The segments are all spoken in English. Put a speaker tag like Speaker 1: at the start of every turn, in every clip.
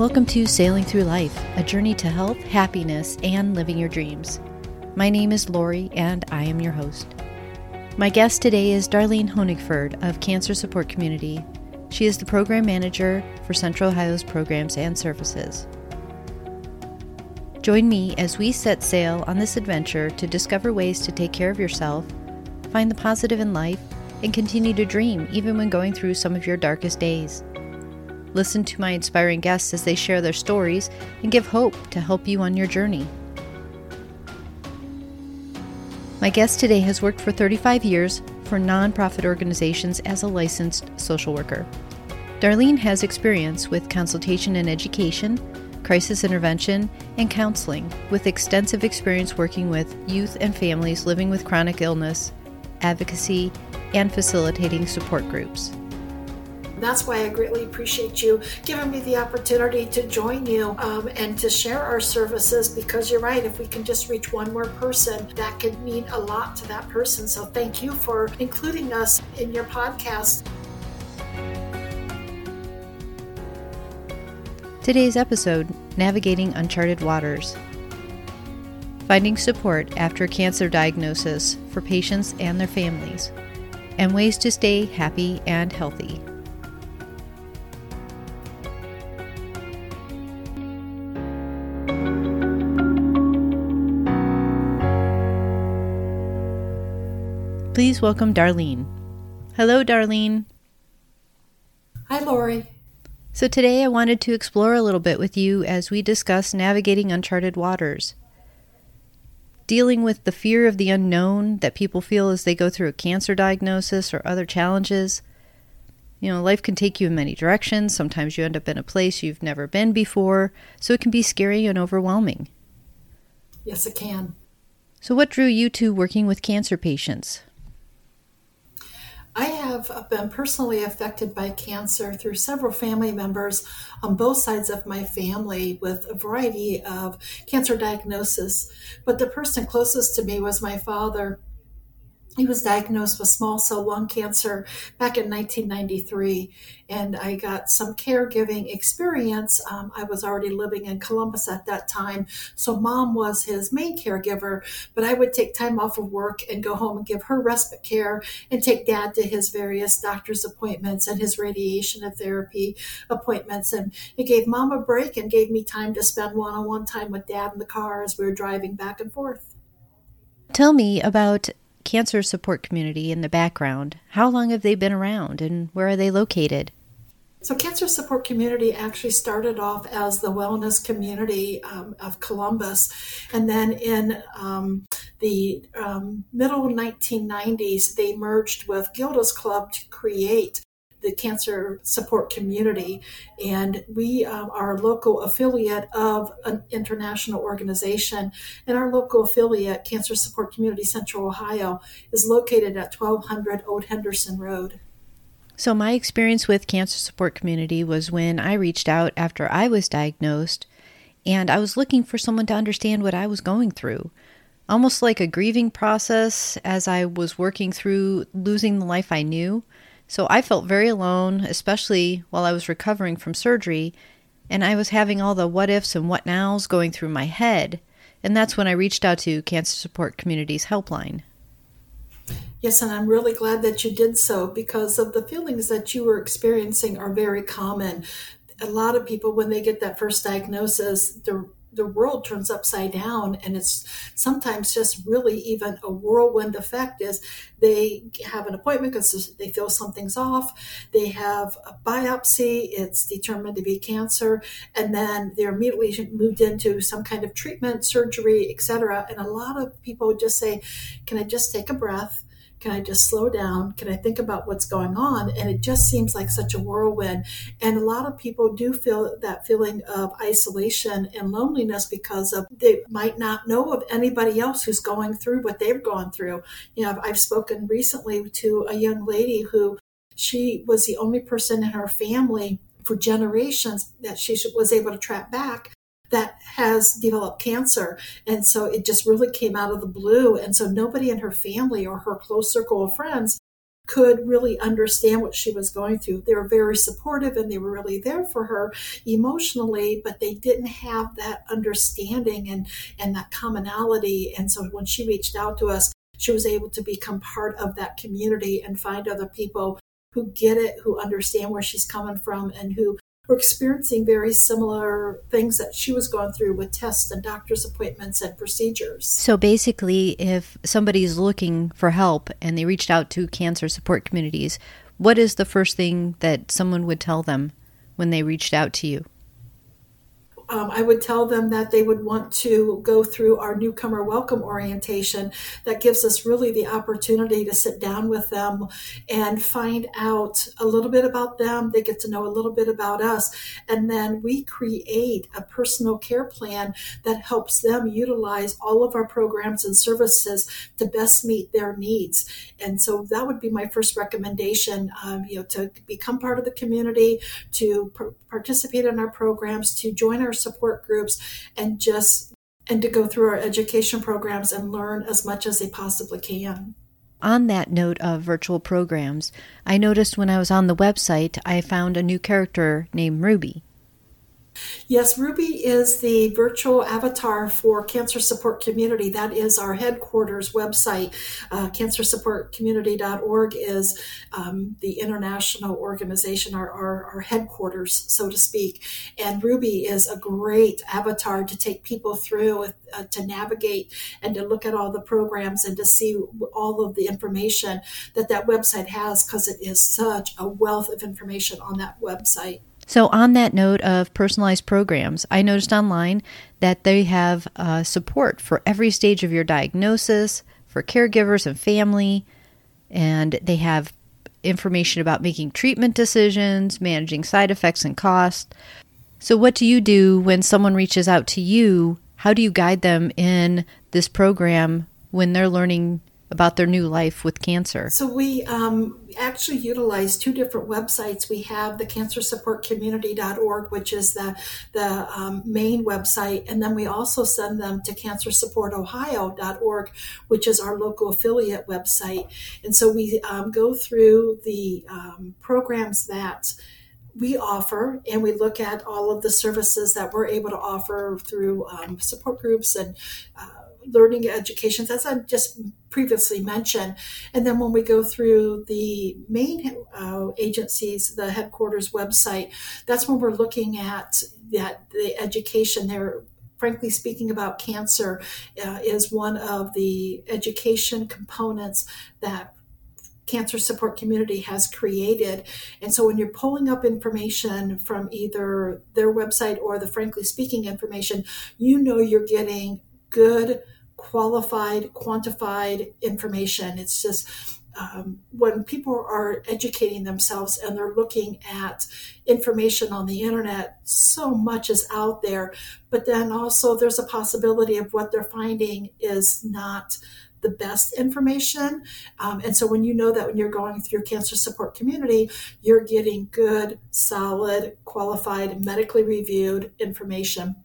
Speaker 1: welcome to Sailing Through Life, a journey to health, happiness, and living your dreams. My name is Lori, and I am your host. My guest today is Darlene Honigford of Cancer Support Community. She is the program manager for Central Ohio's programs and services. Join me as we set sail on this adventure to discover ways to take care of yourself, find the positive in life, and continue to dream even when going through some of your darkest days. Listen to my inspiring guests as they share their stories and give hope to help you on your journey. My guest today has worked for 35 years for nonprofit organizations as a licensed social worker. Darlene has experience with consultation and education, crisis intervention, and counseling, with extensive experience working with youth and families living with chronic illness, advocacy, and facilitating support groups.
Speaker 2: That's why I greatly appreciate you giving me the opportunity to join you um, and to share our services because you're right. If we can just reach one more person, that could mean a lot to that person. So thank you for including us in your podcast.
Speaker 1: Today's episode Navigating Uncharted Waters. Finding support after cancer diagnosis for patients and their families, and ways to stay happy and healthy. Please welcome Darlene. Hello, Darlene.
Speaker 2: Hi, Lori.
Speaker 1: So, today I wanted to explore a little bit with you as we discuss navigating uncharted waters. Dealing with the fear of the unknown that people feel as they go through a cancer diagnosis or other challenges. You know, life can take you in many directions. Sometimes you end up in a place you've never been before, so it can be scary and overwhelming.
Speaker 2: Yes, it can.
Speaker 1: So, what drew you to working with cancer patients?
Speaker 2: I have uh, been personally affected by cancer through several family members on both sides of my family with a variety of cancer diagnosis. But the person closest to me was my father he was diagnosed with small cell lung cancer back in 1993 and i got some caregiving experience. Um, i was already living in columbus at that time so mom was his main caregiver but i would take time off of work and go home and give her respite care and take dad to his various doctor's appointments and his radiation and therapy appointments and it gave mom a break and gave me time to spend one-on-one time with dad in the car as we were driving back and forth.
Speaker 1: Tell me about cancer support community in the background. How long have they been around and where are they located?
Speaker 2: So, Cancer Support Community actually started off as the wellness community um, of Columbus. And then in um, the um, middle 1990s, they merged with Gilda's Club to create the cancer support community. And we um, are a local affiliate of an international organization. And our local affiliate, Cancer Support Community Central Ohio, is located at 1200 Old Henderson Road.
Speaker 1: So, my experience with Cancer Support Community was when I reached out after I was diagnosed and I was looking for someone to understand what I was going through. Almost like a grieving process as I was working through losing the life I knew. So I felt very alone, especially while I was recovering from surgery, and I was having all the what ifs and what nows going through my head. And that's when I reached out to Cancer Support Community's helpline.
Speaker 2: Yes, and I'm really glad that you did so because of the feelings that you were experiencing are very common. A lot of people, when they get that first diagnosis, they're the world turns upside down and it's sometimes just really even a whirlwind effect is they have an appointment because they feel something's off they have a biopsy it's determined to be cancer and then they're immediately moved into some kind of treatment surgery etc and a lot of people just say can i just take a breath can I just slow down? Can I think about what's going on? And it just seems like such a whirlwind. And a lot of people do feel that feeling of isolation and loneliness because of they might not know of anybody else who's going through what they've gone through. You know, I've spoken recently to a young lady who she was the only person in her family for generations that she was able to track back that has developed cancer. And so it just really came out of the blue. And so nobody in her family or her close circle of friends could really understand what she was going through. They were very supportive and they were really there for her emotionally, but they didn't have that understanding and, and that commonality. And so when she reached out to us, she was able to become part of that community and find other people who get it, who understand where she's coming from, and who were experiencing very similar things that she was going through with tests and doctor's appointments and procedures.
Speaker 1: So basically, if somebody's looking for help and they reached out to cancer support communities, what is the first thing that someone would tell them when they reached out to you?
Speaker 2: Um, I would tell them that they would want to go through our newcomer welcome orientation. That gives us really the opportunity to sit down with them and find out a little bit about them. They get to know a little bit about us. And then we create a personal care plan that helps them utilize all of our programs and services to best meet their needs. And so that would be my first recommendation, um, you know, to become part of the community, to pr- participate in our programs, to join our support groups and just and to go through our education programs and learn as much as they possibly can.
Speaker 1: On that note of virtual programs, I noticed when I was on the website, I found a new character named Ruby.
Speaker 2: Yes, Ruby is the virtual avatar for Cancer Support Community. That is our headquarters website. Uh, CancerSupportCommunity.org is um, the international organization, our, our, our, headquarters, so to speak. And Ruby is a great avatar to take people through, uh, to navigate and to look at all the programs and to see all of the information that that website has because it is such a wealth of information on that website.
Speaker 1: So, on that note of personalized programs, I noticed online that they have uh, support for every stage of your diagnosis, for caregivers and family, and they have information about making treatment decisions, managing side effects and cost. So, what do you do when someone reaches out to you? How do you guide them in this program when they're learning about their new life with cancer?
Speaker 2: So we um, actually utilize two different websites. We have the cancersupportcommunity.org, which is the, the um, main website, and then we also send them to cancersupportohio.org, which is our local affiliate website. And so we um, go through the um, programs that we offer and we look at all of the services that we're able to offer through um, support groups and uh, learning educations, as I just previously mentioned. And then when we go through the main uh, agencies, the headquarters website, that's when we're looking at that the education there frankly speaking about cancer uh, is one of the education components that cancer support community has created. And so when you're pulling up information from either their website or the frankly speaking information, you know you're getting good, qualified, quantified information. It's just um, when people are educating themselves and they're looking at information on the internet, so much is out there. But then also, there's a possibility of what they're finding is not the best information. Um, and so, when you know that when you're going through cancer support community, you're getting good, solid, qualified, medically reviewed information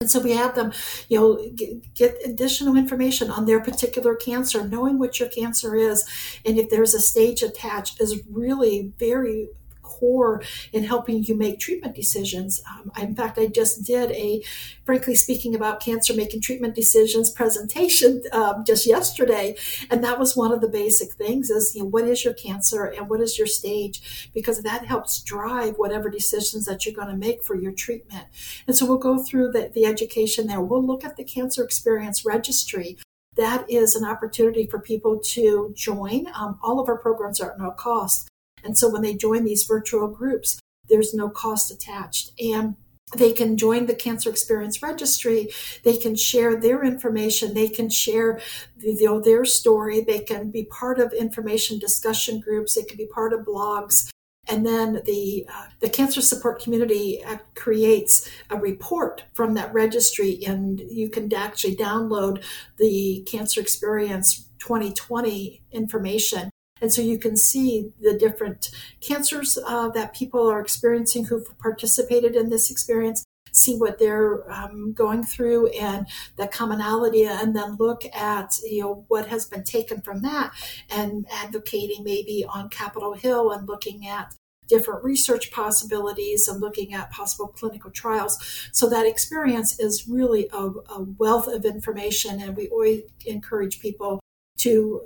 Speaker 2: and so we have them, you know, get, get, additional information on their particular cancer, knowing what your cancer is, and if there's a stage attached is really very core in helping you make treatment decisions. Um, in fact, I just did a, frankly speaking, about cancer making treatment decisions presentation um, just yesterday, and that was one of the basic things: is you know what is your cancer and what is your stage, because that helps drive whatever decisions that you're going to make for your treatment. And so we'll go through the, the education there. We'll look at the cancer experience registry that is an opportunity for people to join. Um, all of our programs are at no cost. And so when they join these virtual groups, there's no cost attached. And they can join the cancer experience registry. They can share their information. They can share you know, their story. They can be part of information discussion groups. They can be part of blogs. And then the uh, the cancer support community uh, creates a report from that registry. And you can actually download the cancer experience 2020 information and so you can see the different cancers uh, that people are experiencing who've participated in this experience. see what they're um, going through and the commonality, and then look at you know what has been taken from that, and advocating maybe on Capitol Hill and looking at different research possibilities and looking at possible clinical trials. So that experience is really a, a wealth of information, and we always encourage people to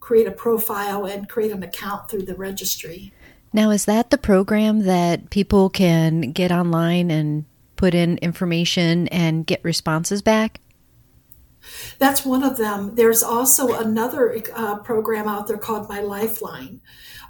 Speaker 2: create a profile and create an account through the registry.
Speaker 1: Now, is that the program that people can get online and put in information and get responses back?
Speaker 2: That's one of them. There's also another uh, program out there called My Lifeline.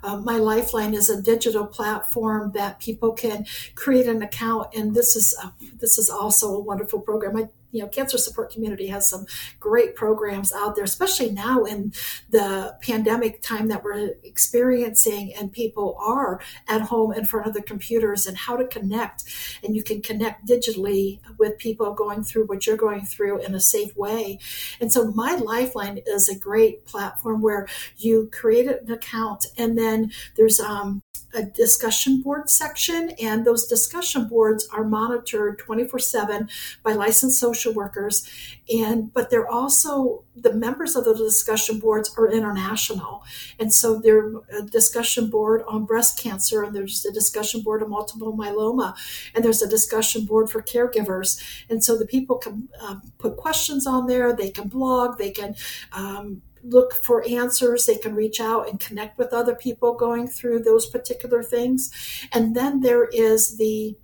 Speaker 2: Uh, My Lifeline is a digital platform that people can create an account, and this is uh, this is also a wonderful program. I you know, cancer support community has some great programs out there, especially now in the pandemic time that we're experiencing, and people are at home in front of the computers and how to connect. And you can connect digitally with people going through what you're going through in a safe way. And so, My Lifeline is a great platform where you create an account, and then there's um, a discussion board section, and those discussion boards are monitored 24 7 by licensed social workers. And but they're also the members of the discussion boards are international. And so there's a discussion board on breast cancer, and there's a discussion board on multiple myeloma, and there's a discussion board for caregivers. And so the people can uh, put questions on there, they can blog, they can um, look for answers. They can reach out and connect with other people going through those particular things. And then there is the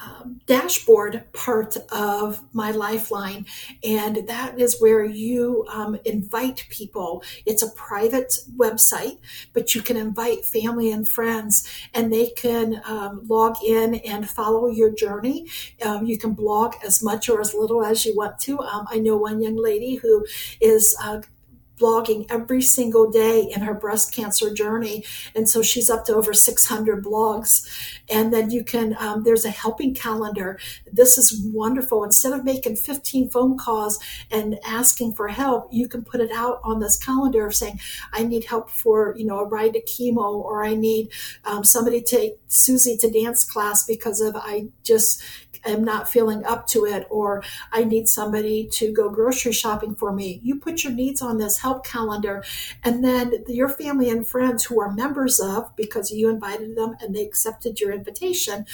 Speaker 2: um, dashboard part of my lifeline and that is where you um, invite people it's a private website but you can invite family and friends and they can um, log in and follow your journey um, you can blog as much or as little as you want to um, i know one young lady who is uh, blogging every single day in her breast cancer journey. And so she's up to over 600 blogs. And then you can, um, there's a helping calendar. This is wonderful. Instead of making 15 phone calls and asking for help, you can put it out on this calendar of saying, I need help for, you know, a ride to chemo, or I need um, somebody to take Susie to dance class because of I just am not feeling up to it, or I need somebody to go grocery shopping for me. You put your needs on this help calendar, and then your family and friends who are members of, because you invited them and they accepted your invitation,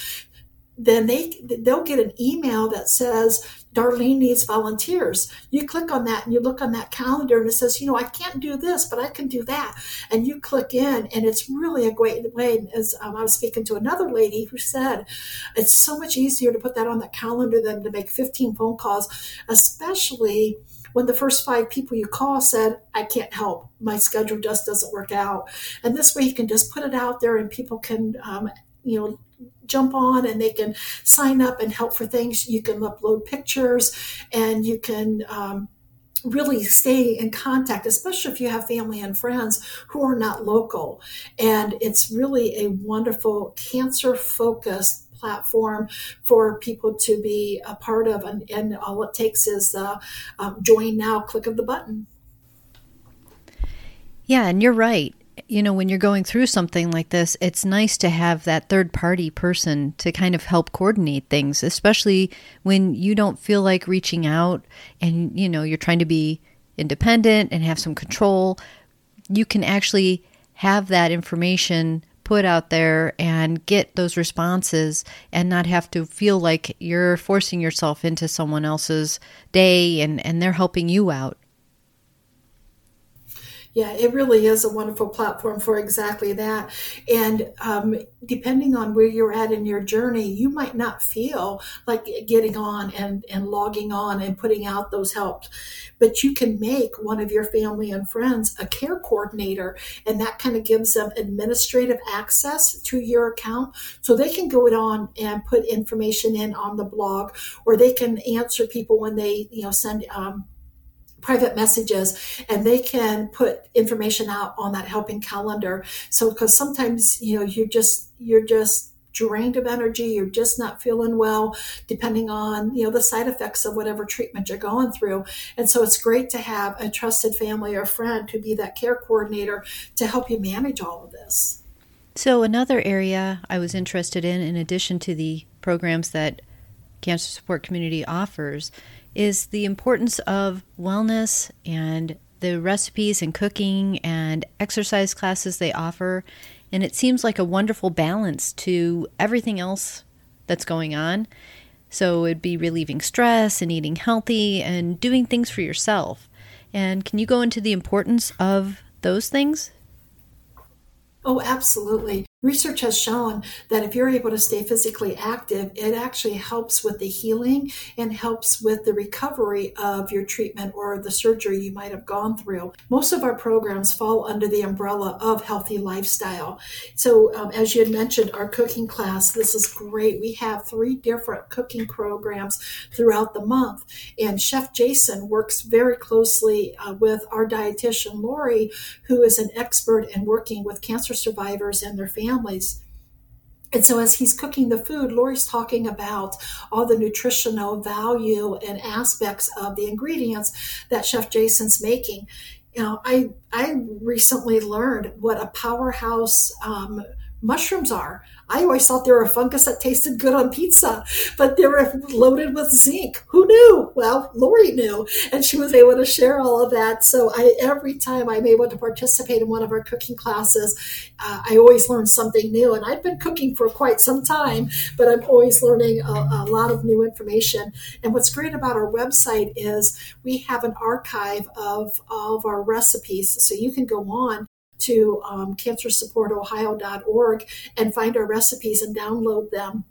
Speaker 2: then they they'll get an email that says Darlene needs volunteers. You click on that and you look on that calendar and it says, you know, I can't do this, but I can do that. And you click in, and it's really a great way. As um, I was speaking to another lady who said, it's so much easier to put that on the calendar than to make 15 phone calls, especially when the first five people you call said, I can't help, my schedule just doesn't work out. And this way you can just put it out there and people can, um, you know, jump on and they can sign up and help for things. You can upload pictures and you can um, really stay in contact, especially if you have family and friends who are not local. And it's really a wonderful cancer focused platform for people to be a part of. And, and all it takes is the um, join now click of the button.
Speaker 1: Yeah, and you're right you know, when you're going through something like this, it's nice to have that third party person to kind of help coordinate things, especially when you don't feel like reaching out and, you know, you're trying to be independent and have some control. You can actually have that information put out there and get those responses and not have to feel like you're forcing yourself into someone else's day and, and they're helping you out
Speaker 2: yeah, it really is a wonderful platform for exactly that. And um, depending on where you're at in your journey, you might not feel like getting on and, and logging on and putting out those helps, but you can make one of your family and friends a care coordinator, and that kind of gives them administrative access to your account so they can go on and put information in on the blog, or they can answer people when they you know send um, private messages and they can put information out on that helping calendar. So because sometimes you know you're just you're just drained of energy you're just not feeling well depending on you know the side effects of whatever treatment you're going through. And so it's great to have a trusted family or friend to be that care coordinator to help you manage all of this.
Speaker 1: So another area i was interested in in addition to the programs that Cancer Support Community offers is the importance of wellness and the recipes and cooking and exercise classes they offer. And it seems like a wonderful balance to everything else that's going on. So it'd be relieving stress and eating healthy and doing things for yourself. And can you go into the importance of those things?
Speaker 2: Oh, absolutely. Research has shown that if you're able to stay physically active, it actually helps with the healing and helps with the recovery of your treatment or the surgery you might have gone through. Most of our programs fall under the umbrella of healthy lifestyle. So, um, as you had mentioned, our cooking class, this is great. We have three different cooking programs throughout the month, and Chef Jason works very closely uh, with our dietitian, Lori, who is an expert in working with cancer survivors and their families families. And so, as he's cooking the food, Lori's talking about all the nutritional value and aspects of the ingredients that Chef Jason's making. You know, I I recently learned what a powerhouse um, mushrooms are. I always thought they were a fungus that tasted good on pizza, but they were loaded with zinc. Who knew? Well, Lori knew, and she was able to share all of that. So I, every time I'm able to participate in one of our cooking classes, uh, I always learn something new. And I've been cooking for quite some time, but I'm always learning a, a lot of new information. And what's great about our website is we have an archive of all of our recipes, so you can go on to um, cancersupportohio.org and find our recipes and download them.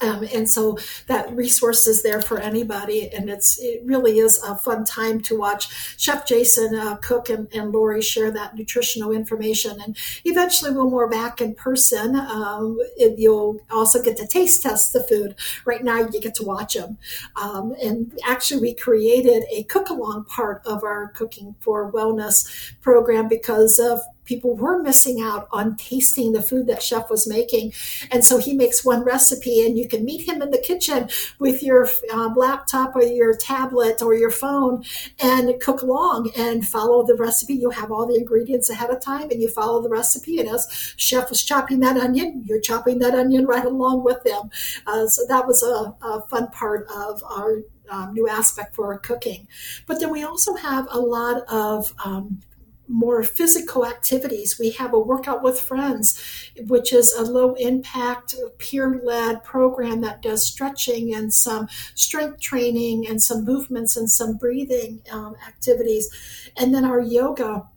Speaker 2: Um, and so that resource is there for anybody, and it's it really is a fun time to watch Chef Jason uh, cook and, and Lori share that nutritional information. And eventually, when we're back in person, um, it, you'll also get to taste test the food. Right now, you get to watch them. Um, and actually, we created a cook along part of our Cooking for Wellness program because of people were missing out on tasting the food that chef was making. And so he makes one recipe and you can meet him in the kitchen with your um, laptop or your tablet or your phone and cook along and follow the recipe. You have all the ingredients ahead of time and you follow the recipe. And as chef was chopping that onion you're chopping that onion right along with him. Uh, so that was a, a fun part of our um, new aspect for our cooking. But then we also have a lot of um, more physical activities. We have a workout with friends, which is a low impact, peer led program that does stretching and some strength training and some movements and some breathing um, activities. And then our yoga.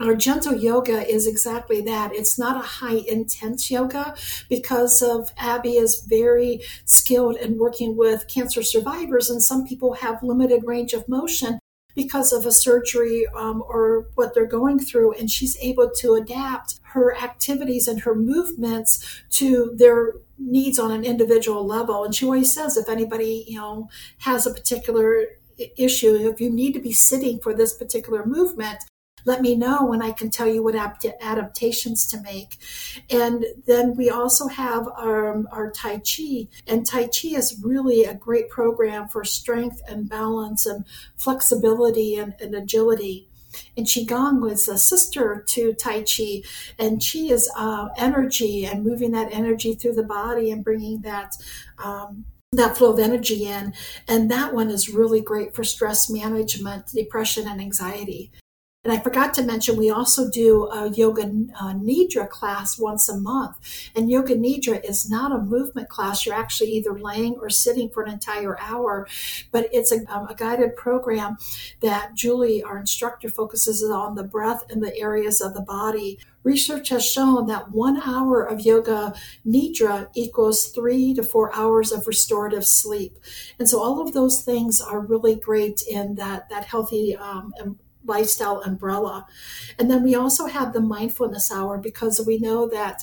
Speaker 2: Our gentle yoga is exactly that. It's not a high intense yoga because of Abby is very skilled in working with cancer survivors, and some people have limited range of motion because of a surgery um, or what they're going through, and she's able to adapt her activities and her movements to their needs on an individual level. And she always says, if anybody you know has a particular issue, if you need to be sitting for this particular movement, let me know when I can tell you what adaptations to make. And then we also have our, um, our Tai Chi, and Tai Chi is really a great program for strength and balance and flexibility and, and agility. And Qigong was a sister to Tai Chi, and Qi is uh, energy and moving that energy through the body and bringing that. Um, that flow of energy in. And that one is really great for stress management, depression, and anxiety. And I forgot to mention, we also do a Yoga uh, Nidra class once a month. And Yoga Nidra is not a movement class. You're actually either laying or sitting for an entire hour, but it's a, um, a guided program that Julie, our instructor, focuses on the breath and the areas of the body. Research has shown that one hour of yoga nidra equals three to four hours of restorative sleep. And so all of those things are really great in that, that healthy um, lifestyle umbrella. And then we also have the mindfulness hour because we know that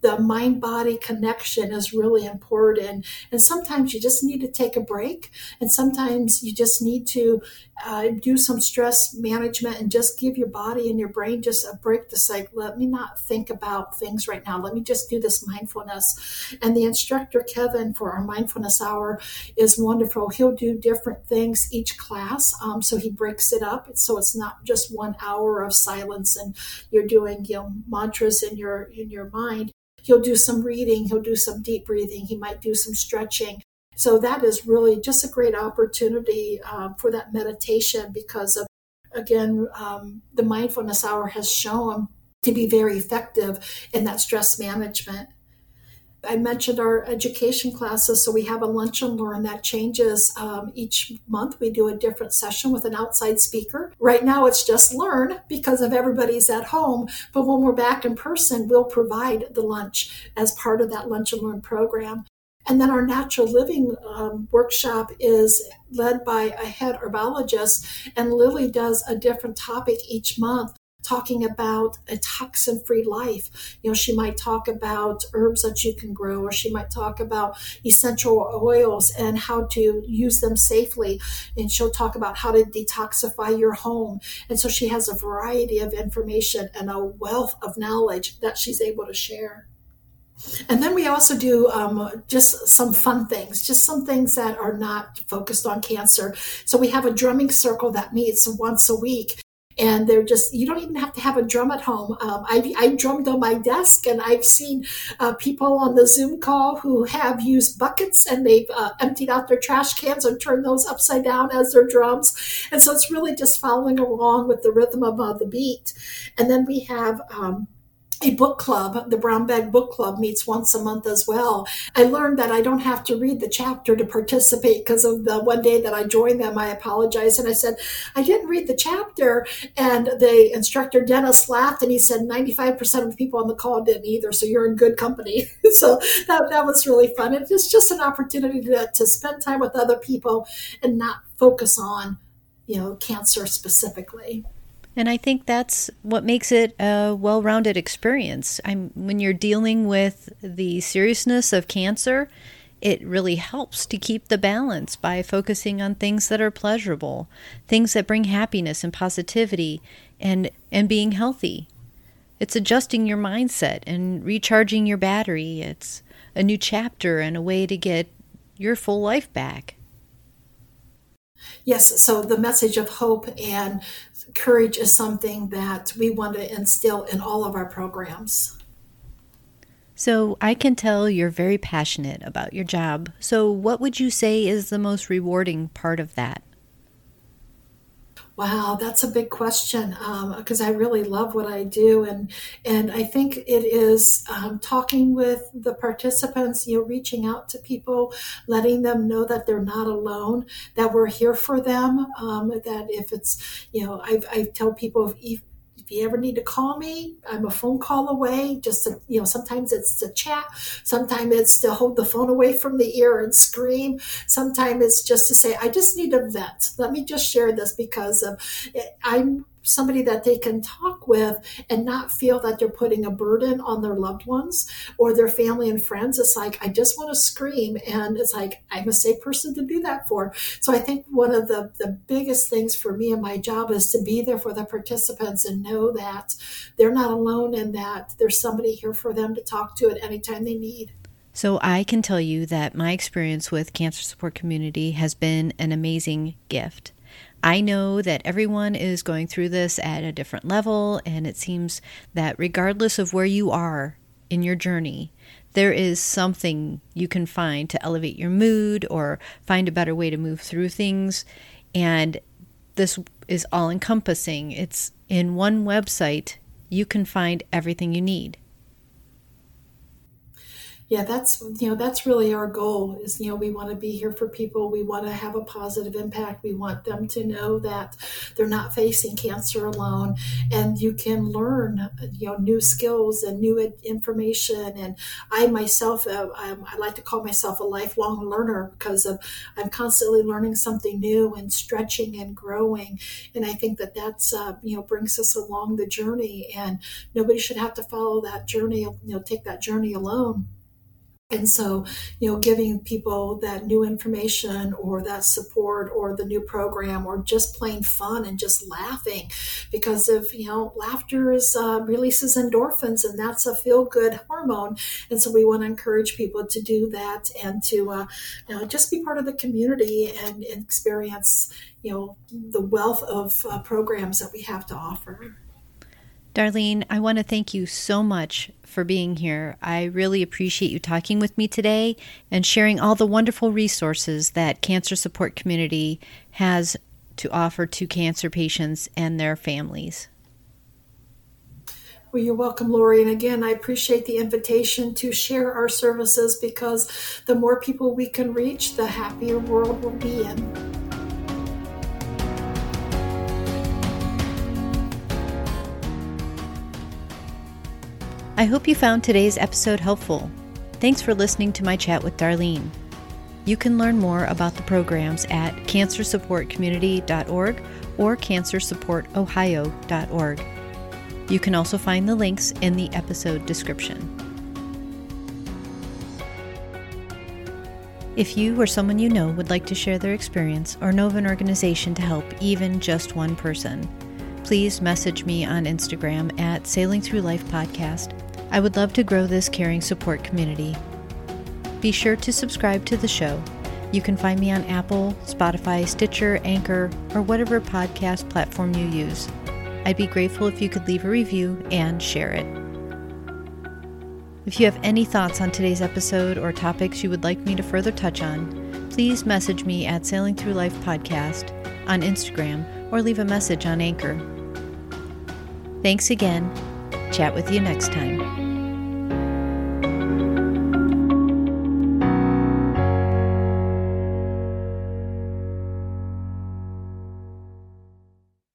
Speaker 2: the mind body connection is really important. And sometimes you just need to take a break, and sometimes you just need to uh, do some stress management and just give your body and your brain just a break to say, let me not think about things right now. Let me just do this mindfulness. And the instructor, Kevin, for our mindfulness hour is wonderful. He'll do different things each class. Um, so he breaks it up. So it's not just one hour of silence and you're doing, you know, mantras in your, in your mind he'll do some reading, he'll do some deep breathing, he might do some stretching. So that is really just a great opportunity uh, for that meditation because of, again, um, the mindfulness hour has shown to be very effective in that stress management. I mentioned our education classes, so we have a lunch and learn that changes um, each month. We do a different session with an outside speaker. Right now, it's just learn because of everybody's at home, but when we're back in person, we'll provide the lunch as part of that lunch and learn program. And then our natural living um, workshop is led by a head herbologist, and Lily does a different topic each month talking about a toxin free life. You know, she might talk about herbs that you can grow, or she might talk about essential oils and how to use them safely. And she'll talk about how to detoxify your home. And so she has a variety of information and a wealth of knowledge that she's able to share. And then we also do um, just some fun things, just some things that are not focused on cancer. So we have a drumming circle that meets once a week and they're just you don't even have to have a drum at home. Um, I, I drummed on my desk and i've seen uh, people on the zoom call who have used buckets and they've uh, emptied out their trash cans and turned those upside down as their drums. And so it's really just following along with the rhythm of uh, the beat. And then we have um, a book club, the Brown Bag Book Club meets once a month as well. I learned that I don't have to read the chapter to participate because of the one day that I joined them. I apologized and I said, I didn't read the chapter. And the instructor, Dennis, laughed and he said, 95% of the people on the call didn't either. So you're in good company. so that, that was really fun. It's just an opportunity to, to spend time with other people and not focus on, you know, cancer specifically.
Speaker 1: And I think that's what makes it a well rounded experience. I'm, when you're dealing with the seriousness of cancer, it really helps to keep the balance by focusing on things that are pleasurable, things that bring happiness and positivity, and, and being healthy. It's adjusting your mindset and recharging your battery. It's a new chapter and a way to get your full life back.
Speaker 2: Yes, so the message of hope and courage is something that we want to instill in all of our programs.
Speaker 1: So, I can tell you're very passionate about your job. So, what would you say is the most rewarding part of that?
Speaker 2: Wow, that's a big question because um, I really love what I do, and and I think it is um, talking with the participants, you know, reaching out to people, letting them know that they're not alone, that we're here for them. Um, that if it's, you know, I, I tell people if you ever need to call me, I'm a phone call away. Just to, you know, sometimes it's to chat, sometimes it's to hold the phone away from the ear and scream. Sometimes it's just to say, I just need a vet. Let me just share this because of eh, I'm somebody that they can talk with and not feel that they're putting a burden on their loved ones or their family and friends. It's like, I just want to scream. And it's like, I'm a safe person to do that for. So I think one of the, the biggest things for me and my job is to be there for the participants and know that they're not alone and that there's somebody here for them to talk to at any time they need.
Speaker 1: So I can tell you that my experience with Cancer Support Community has been an amazing gift. I know that everyone is going through this at a different level, and it seems that regardless of where you are in your journey, there is something you can find to elevate your mood or find a better way to move through things. And this is all encompassing. It's in one website, you can find everything you need
Speaker 2: yeah that's you know that's really our goal is you know we want to be here for people. We want to have a positive impact. We want them to know that they're not facing cancer alone. And you can learn you know new skills and new information. And i myself uh, i like to call myself a lifelong learner because of i'm constantly learning something new and stretching and growing. And i think that that's uh, you know brings us along the journey. And nobody should have to follow that journey you know take that journey alone and so, you know, giving people that new information or that support or the new program or just plain fun and just laughing because of, you know, laughter is uh, releases endorphins and that's a feel good hormone. And so we want to encourage people to do that and to uh, you know, just be part of the community and, and, experience, you know, the wealth of uh, programs that we have to offer.
Speaker 1: Darlene, I want to thank you so much for being here. I really appreciate you talking with me today and sharing all the wonderful resources that Cancer Support Community has to offer to cancer patients and their families.
Speaker 2: Well, you're welcome, Lori. And again, I appreciate the invitation to share our services because the more people we can reach, the happier world we'll be in.
Speaker 1: I hope you found today's episode helpful. Thanks for listening to my chat with Darlene. You can learn more about the programs at cancersupportcommunity.org or cancersupportohio.org. You can also find the links in the episode description. If you or someone you know would like to share their experience or know of an organization to help even just one person, please message me on Instagram at Sailing Through Life Podcast I would love to grow this caring support community. Be sure to subscribe to the show. You can find me on Apple, Spotify, Stitcher, Anchor, or whatever podcast platform you use. I'd be grateful if you could leave a review and share it. If you have any thoughts on today's episode or topics you would like me to further touch on, please message me at Sailing Through Life Podcast on Instagram or leave a message on Anchor. Thanks again. Chat with you next time.